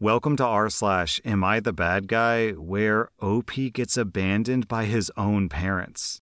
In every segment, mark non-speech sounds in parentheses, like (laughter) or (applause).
Welcome to r slash Am I the Bad Guy, where OP gets abandoned by his own parents.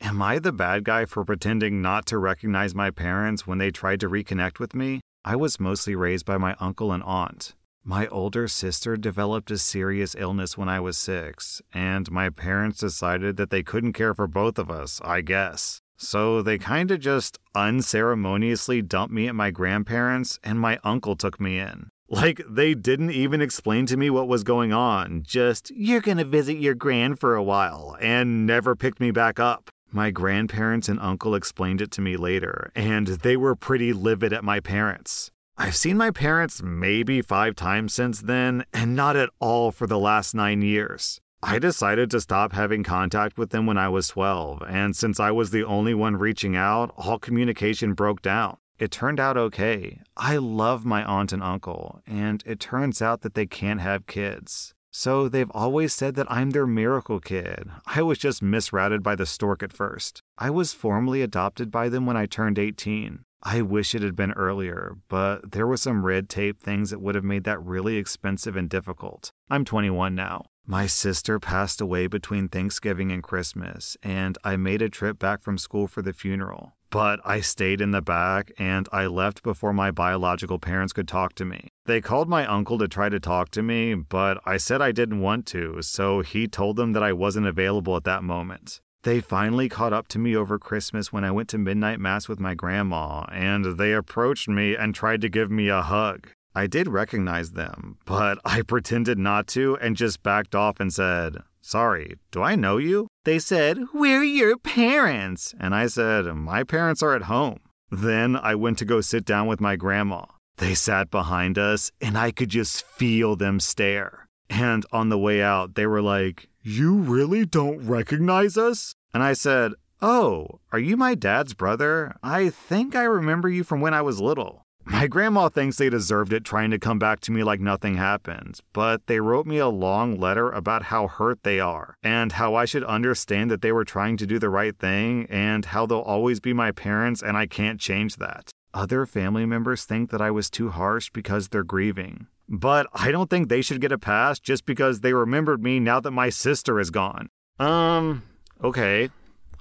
Am I the bad guy for pretending not to recognize my parents when they tried to reconnect with me? I was mostly raised by my uncle and aunt. My older sister developed a serious illness when I was six, and my parents decided that they couldn't care for both of us, I guess. So they kinda just unceremoniously dumped me at my grandparents, and my uncle took me in. Like, they didn't even explain to me what was going on, just, you're gonna visit your grand for a while, and never picked me back up. My grandparents and uncle explained it to me later, and they were pretty livid at my parents. I've seen my parents maybe five times since then, and not at all for the last nine years. I decided to stop having contact with them when I was 12, and since I was the only one reaching out, all communication broke down. It turned out okay. I love my aunt and uncle, and it turns out that they can't have kids. So they've always said that I'm their miracle kid. I was just misrouted by the stork at first. I was formally adopted by them when I turned 18. I wish it had been earlier, but there were some red tape things that would have made that really expensive and difficult. I'm 21 now. My sister passed away between Thanksgiving and Christmas, and I made a trip back from school for the funeral. But I stayed in the back and I left before my biological parents could talk to me. They called my uncle to try to talk to me, but I said I didn't want to, so he told them that I wasn't available at that moment. They finally caught up to me over Christmas when I went to midnight mass with my grandma, and they approached me and tried to give me a hug. I did recognize them, but I (laughs) pretended not to and just backed off and said, Sorry, do I know you? They said, We're your parents. And I said, My parents are at home. Then I went to go sit down with my grandma. They sat behind us, and I could just feel them stare. And on the way out, they were like, You really don't recognize us? And I said, Oh, are you my dad's brother? I think I remember you from when I was little. My grandma thinks they deserved it trying to come back to me like nothing happened, but they wrote me a long letter about how hurt they are and how I should understand that they were trying to do the right thing and how they'll always be my parents and I can't change that. Other family members think that I was too harsh because they're grieving. But I don't think they should get a pass just because they remembered me now that my sister is gone. Um, okay.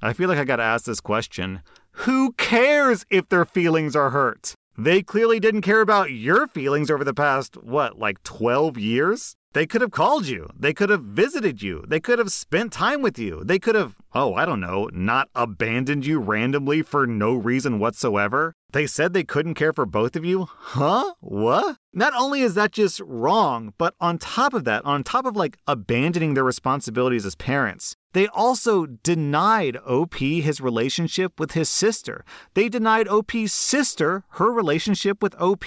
I feel like I gotta ask this question. Who cares if their feelings are hurt? They clearly didn't care about your feelings over the past, what, like 12 years? They could have called you. They could have visited you. They could have spent time with you. They could have, oh, I don't know, not abandoned you randomly for no reason whatsoever. They said they couldn't care for both of you? Huh? What? Not only is that just wrong, but on top of that, on top of like abandoning their responsibilities as parents, they also denied OP his relationship with his sister. They denied OP's sister her relationship with OP.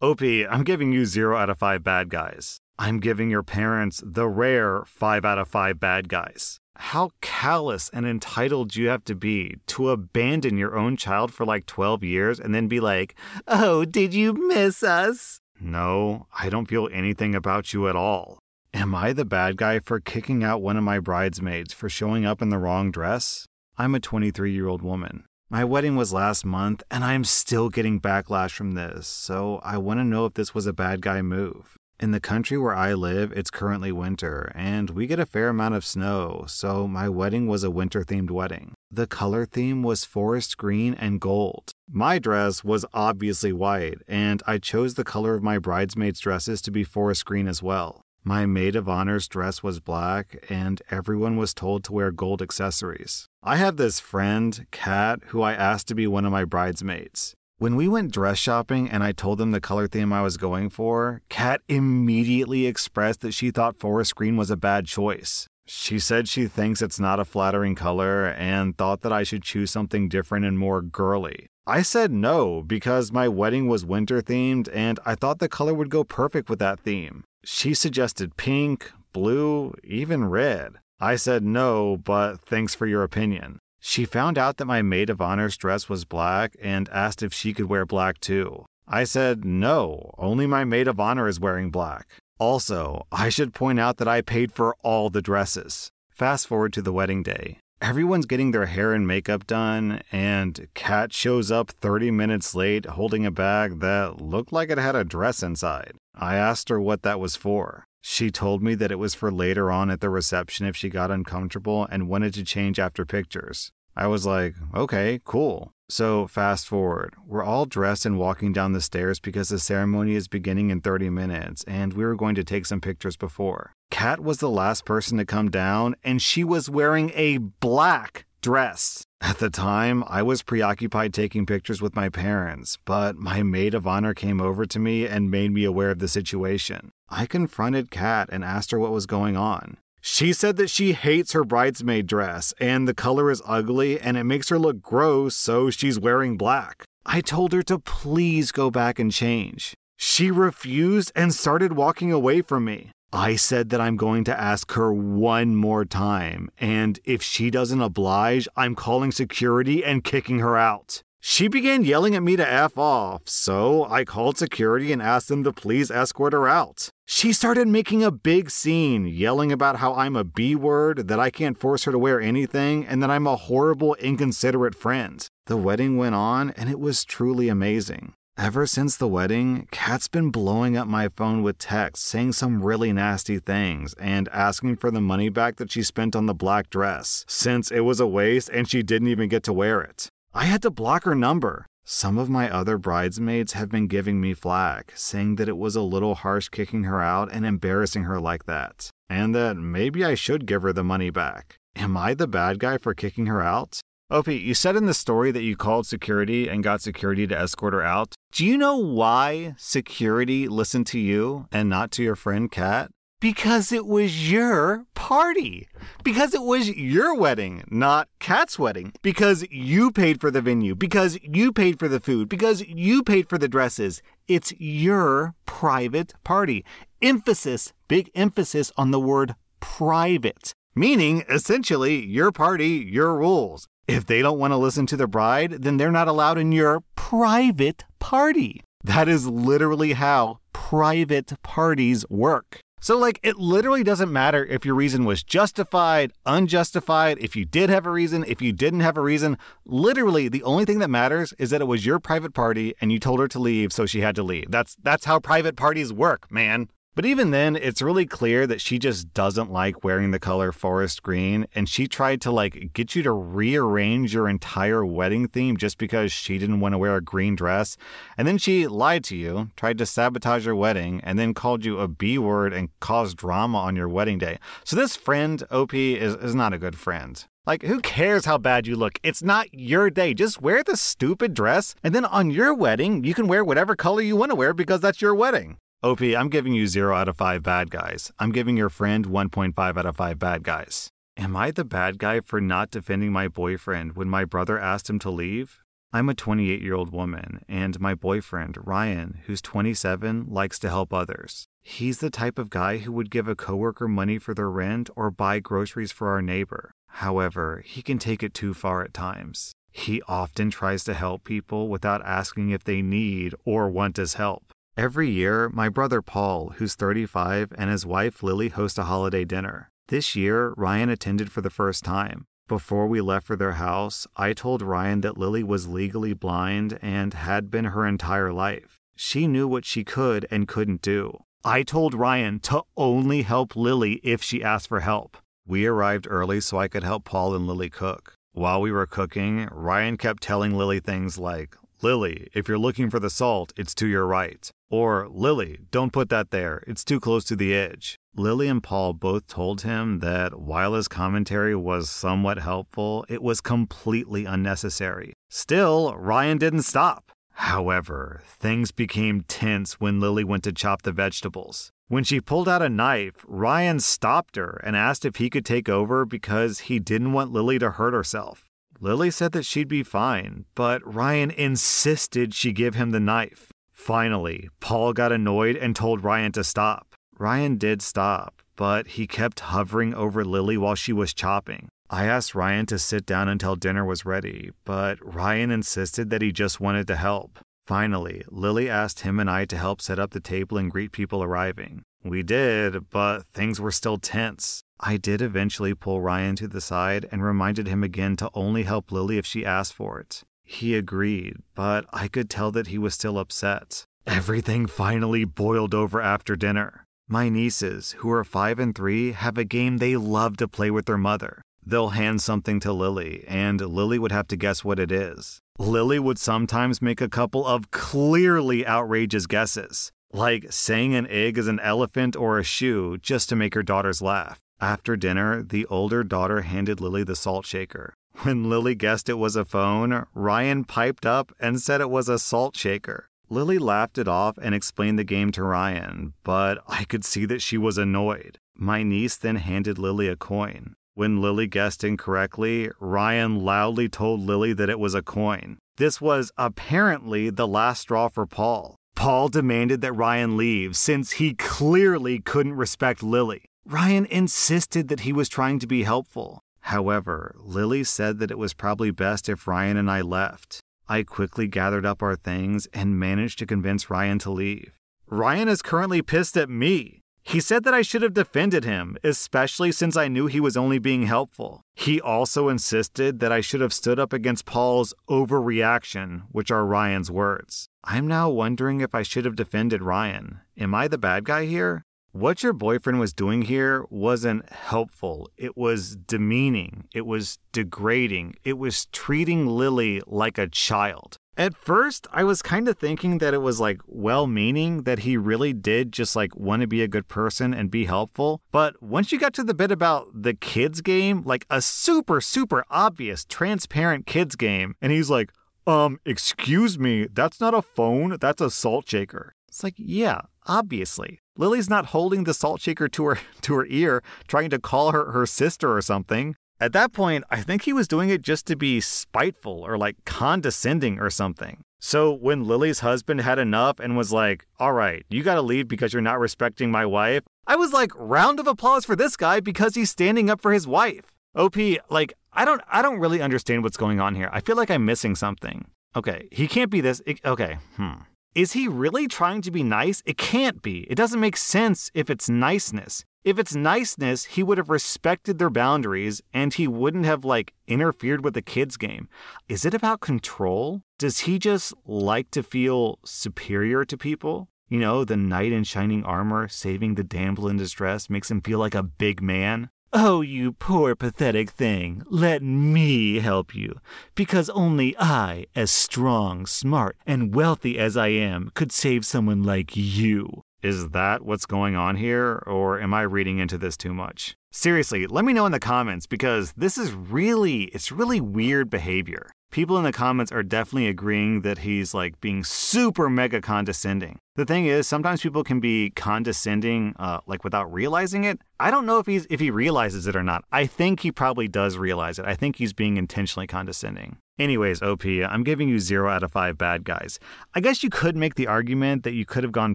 OP, I'm giving you 0 out of 5 bad guys. I'm giving your parents the rare 5 out of 5 bad guys. How callous and entitled you have to be to abandon your own child for like 12 years and then be like, oh, did you miss us? No, I don't feel anything about you at all. Am I the bad guy for kicking out one of my bridesmaids for showing up in the wrong dress? I'm a 23 year old woman. My wedding was last month, and I'm still getting backlash from this, so I want to know if this was a bad guy move. In the country where I live, it's currently winter, and we get a fair amount of snow, so my wedding was a winter themed wedding. The color theme was forest green and gold. My dress was obviously white, and I chose the color of my bridesmaids' dresses to be forest green as well. My maid of honor's dress was black, and everyone was told to wear gold accessories. I have this friend, Kat, who I asked to be one of my bridesmaids. When we went dress shopping and I told them the color theme I was going for, Kat immediately expressed that she thought forest green was a bad choice. She said she thinks it's not a flattering color and thought that I should choose something different and more girly. I said no because my wedding was winter themed and I thought the color would go perfect with that theme. She suggested pink, blue, even red. I said no, but thanks for your opinion. She found out that my maid of honor's dress was black and asked if she could wear black too. I said no, only my maid of honor is wearing black. Also, I should point out that I paid for all the dresses. Fast forward to the wedding day. Everyone's getting their hair and makeup done, and Kat shows up 30 minutes late holding a bag that looked like it had a dress inside. I asked her what that was for. She told me that it was for later on at the reception if she got uncomfortable and wanted to change after pictures. I was like, okay, cool. So, fast forward. We're all dressed and walking down the stairs because the ceremony is beginning in 30 minutes, and we were going to take some pictures before. Kat was the last person to come down, and she was wearing a black dress. At the time, I was preoccupied taking pictures with my parents, but my maid of honor came over to me and made me aware of the situation. I confronted Kat and asked her what was going on. She said that she hates her bridesmaid dress and the color is ugly and it makes her look gross, so she's wearing black. I told her to please go back and change. She refused and started walking away from me. I said that I'm going to ask her one more time, and if she doesn't oblige, I'm calling security and kicking her out. She began yelling at me to F off, so I called security and asked them to please escort her out. She started making a big scene, yelling about how I'm a B word, that I can't force her to wear anything, and that I'm a horrible, inconsiderate friend. The wedding went on, and it was truly amazing. Ever since the wedding, Kat's been blowing up my phone with texts saying some really nasty things and asking for the money back that she spent on the black dress, since it was a waste and she didn't even get to wear it. I had to block her number. Some of my other bridesmaids have been giving me flack, saying that it was a little harsh kicking her out and embarrassing her like that, and that maybe I should give her the money back. Am I the bad guy for kicking her out? OP, you said in the story that you called security and got security to escort her out. Do you know why security listened to you and not to your friend Kat? Because it was your party. Because it was your wedding, not Kat's wedding. Because you paid for the venue. Because you paid for the food. Because you paid for the dresses. It's your private party. Emphasis, big emphasis on the word private. Meaning, essentially, your party, your rules. If they don't want to listen to the bride, then they're not allowed in your private party. That is literally how private parties work. So, like, it literally doesn't matter if your reason was justified, unjustified, if you did have a reason, if you didn't have a reason. Literally, the only thing that matters is that it was your private party and you told her to leave, so she had to leave. That's that's how private parties work, man. But even then, it's really clear that she just doesn't like wearing the color forest green, and she tried to like get you to rearrange your entire wedding theme just because she didn't want to wear a green dress. And then she lied to you, tried to sabotage your wedding, and then called you a B word and caused drama on your wedding day. So this friend, OP, is, is not a good friend. Like, who cares how bad you look? It's not your day. Just wear the stupid dress, and then on your wedding, you can wear whatever color you want to wear because that's your wedding. OP, I'm giving you 0 out of 5 bad guys. I'm giving your friend 1.5 out of 5 bad guys. Am I the bad guy for not defending my boyfriend when my brother asked him to leave? I'm a 28 year old woman, and my boyfriend, Ryan, who's 27, likes to help others. He's the type of guy who would give a coworker money for their rent or buy groceries for our neighbor. However, he can take it too far at times. He often tries to help people without asking if they need or want his help. Every year, my brother Paul, who's 35, and his wife Lily host a holiday dinner. This year, Ryan attended for the first time. Before we left for their house, I told Ryan that Lily was legally blind and had been her entire life. She knew what she could and couldn't do. I told Ryan to only help Lily if she asked for help. We arrived early so I could help Paul and Lily cook. While we were cooking, Ryan kept telling Lily things like, Lily, if you're looking for the salt, it's to your right. Or, Lily, don't put that there, it's too close to the edge. Lily and Paul both told him that while his commentary was somewhat helpful, it was completely unnecessary. Still, Ryan didn't stop. However, things became tense when Lily went to chop the vegetables. When she pulled out a knife, Ryan stopped her and asked if he could take over because he didn't want Lily to hurt herself. Lily said that she'd be fine, but Ryan insisted she give him the knife. Finally, Paul got annoyed and told Ryan to stop. Ryan did stop, but he kept hovering over Lily while she was chopping. I asked Ryan to sit down until dinner was ready, but Ryan insisted that he just wanted to help. Finally, Lily asked him and I to help set up the table and greet people arriving. We did, but things were still tense. I did eventually pull Ryan to the side and reminded him again to only help Lily if she asked for it. He agreed, but I could tell that he was still upset. Everything finally boiled over after dinner. My nieces, who are five and three, have a game they love to play with their mother. They'll hand something to Lily, and Lily would have to guess what it is. Lily would sometimes make a couple of clearly outrageous guesses, like saying an egg is an elephant or a shoe just to make her daughters laugh. After dinner, the older daughter handed Lily the salt shaker. When Lily guessed it was a phone, Ryan piped up and said it was a salt shaker. Lily laughed it off and explained the game to Ryan, but I could see that she was annoyed. My niece then handed Lily a coin. When Lily guessed incorrectly, Ryan loudly told Lily that it was a coin. This was apparently the last straw for Paul. Paul demanded that Ryan leave since he clearly couldn't respect Lily. Ryan insisted that he was trying to be helpful. However, Lily said that it was probably best if Ryan and I left. I quickly gathered up our things and managed to convince Ryan to leave. Ryan is currently pissed at me. He said that I should have defended him, especially since I knew he was only being helpful. He also insisted that I should have stood up against Paul's overreaction, which are Ryan's words. I'm now wondering if I should have defended Ryan. Am I the bad guy here? What your boyfriend was doing here wasn't helpful. It was demeaning. It was degrading. It was treating Lily like a child. At first, I was kind of thinking that it was like well meaning, that he really did just like want to be a good person and be helpful. But once you got to the bit about the kids game, like a super, super obvious, transparent kids game, and he's like, um, excuse me, that's not a phone, that's a salt shaker. It's like, yeah, obviously. Lily's not holding the salt shaker to her (laughs) to her ear, trying to call her her sister or something. At that point, I think he was doing it just to be spiteful or like condescending or something. So when Lily's husband had enough and was like, all right, you gotta leave because you're not respecting my wife, I was like, round of applause for this guy because he's standing up for his wife. OP, like, I don't I don't really understand what's going on here. I feel like I'm missing something. Okay, he can't be this. Okay, hmm. Is he really trying to be nice? It can't be. It doesn't make sense if it's niceness. If it's niceness, he would have respected their boundaries and he wouldn't have like interfered with the kids' game. Is it about control? Does he just like to feel superior to people? You know, the knight in shining armor saving the damsel in distress makes him feel like a big man. Oh, you poor pathetic thing, let me help you, because only I, as strong, smart, and wealthy as I am, could save someone like you. Is that what's going on here, or am I reading into this too much? Seriously, let me know in the comments because this is really, it's really weird behavior. People in the comments are definitely agreeing that he's like being super mega condescending. The thing is, sometimes people can be condescending, uh, like without realizing it. I don't know if he's if he realizes it or not. I think he probably does realize it. I think he's being intentionally condescending. Anyways, OP, I'm giving you zero out of five bad guys. I guess you could make the argument that you could have gone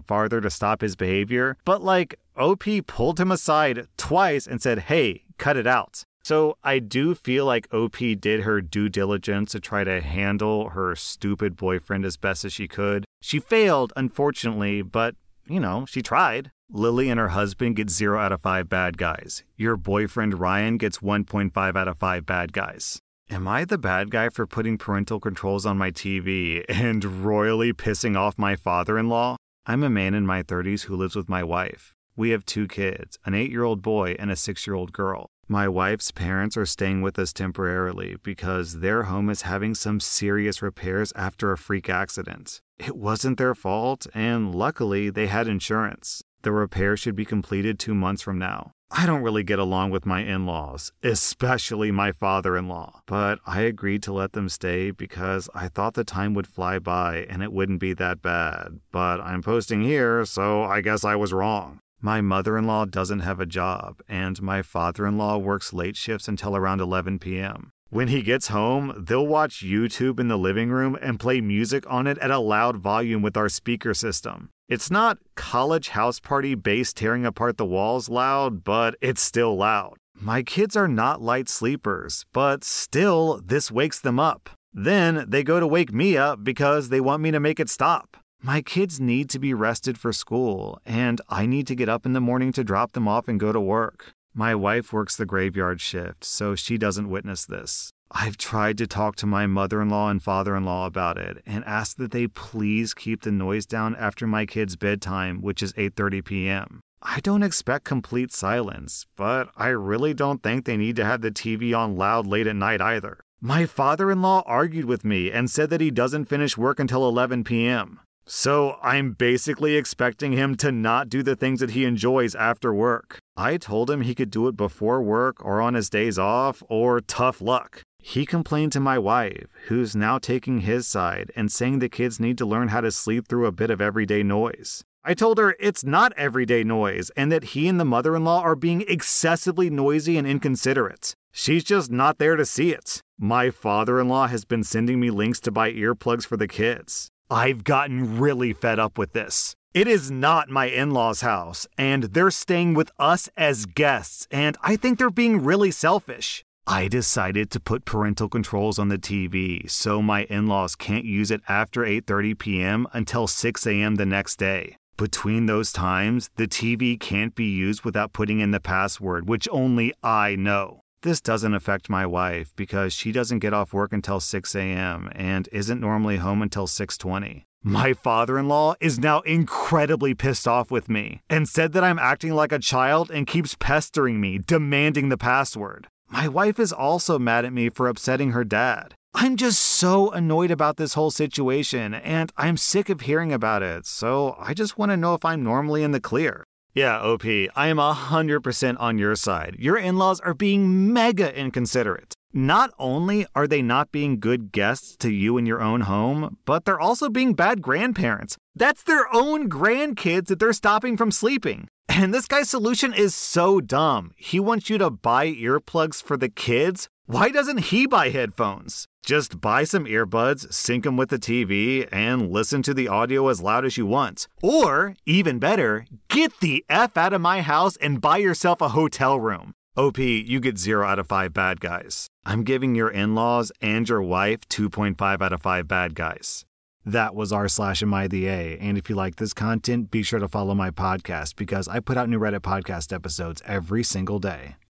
farther to stop his behavior, but like OP pulled him aside twice and said, "Hey, cut it out." So I do feel like OP did her due diligence to try to handle her stupid boyfriend as best as she could. She failed, unfortunately, but you know, she tried. Lily and her husband get 0 out of 5 bad guys. Your boyfriend Ryan gets 1.5 out of 5 bad guys. Am I the bad guy for putting parental controls on my TV and (laughs) royally pissing off my father in law? I'm a man in my 30s who lives with my wife. We have two kids, an 8 year old boy and a 6 year old girl. My wife's parents are staying with us temporarily because their home is having some serious repairs after a freak accident. It wasn't their fault, and luckily they had insurance. The repair should be completed two months from now. I don't really get along with my in laws, especially my father in law, but I agreed to let them stay because I thought the time would fly by and it wouldn't be that bad. But I'm posting here, so I guess I was wrong. My mother in law doesn't have a job, and my father in law works late shifts until around 11 p.m. When he gets home, they'll watch YouTube in the living room and play music on it at a loud volume with our speaker system. It's not college house party bass tearing apart the walls loud, but it's still loud. My kids are not light sleepers, but still, this wakes them up. Then they go to wake me up because they want me to make it stop. My kids need to be rested for school, and I need to get up in the morning to drop them off and go to work. My wife works the graveyard shift, so she doesn't witness this. I've tried to talk to my mother in law and father in law about it and asked that they please keep the noise down after my kid's bedtime, which is 8:30 p.m. I don't expect complete silence, but I really don't think they need to have the TV on loud late at night either. My father in law argued with me and said that he doesn't finish work until 11 p.m. So I'm basically expecting him to not do the things that he enjoys after work. I told him he could do it before work or on his days off, or tough luck. He complained to my wife, who's now taking his side and saying the kids need to learn how to sleep through a bit of everyday noise. I told her it's not everyday noise and that he and the mother in law are being excessively noisy and inconsiderate. She's just not there to see it. My father in law has been sending me links to buy earplugs for the kids. I've gotten really fed up with this. It is not my in law's house, and they're staying with us as guests, and I think they're being really selfish. I decided to put parental controls on the TV so my in-laws can't use it after 8:30 p.m. until 6 a.m. the next day. Between those times, the TV can't be used without putting in the password, which only I know. This doesn't affect my wife because she doesn't get off work until 6 a.m. and isn't normally home until 6:20. My father-in-law is now incredibly pissed off with me and said that I'm acting like a child and keeps pestering me, demanding the password. My wife is also mad at me for upsetting her dad. I'm just so annoyed about this whole situation and I'm sick of hearing about it, so I just want to know if I'm normally in the clear. Yeah, OP, I am 100% on your side. Your in laws are being mega inconsiderate. Not only are they not being good guests to you in your own home, but they're also being bad grandparents. That's their own grandkids that they're stopping from sleeping. And this guy's solution is so dumb. He wants you to buy earplugs for the kids. Why doesn't he buy headphones? Just buy some earbuds, sync them with the TV, and listen to the audio as loud as you want. Or, even better, get the F out of my house and buy yourself a hotel room. OP, you get 0 out of 5 bad guys. I'm giving your in laws and your wife 2.5 out of 5 bad guys. That was r slash am I the A. And if you like this content, be sure to follow my podcast because I put out new Reddit podcast episodes every single day.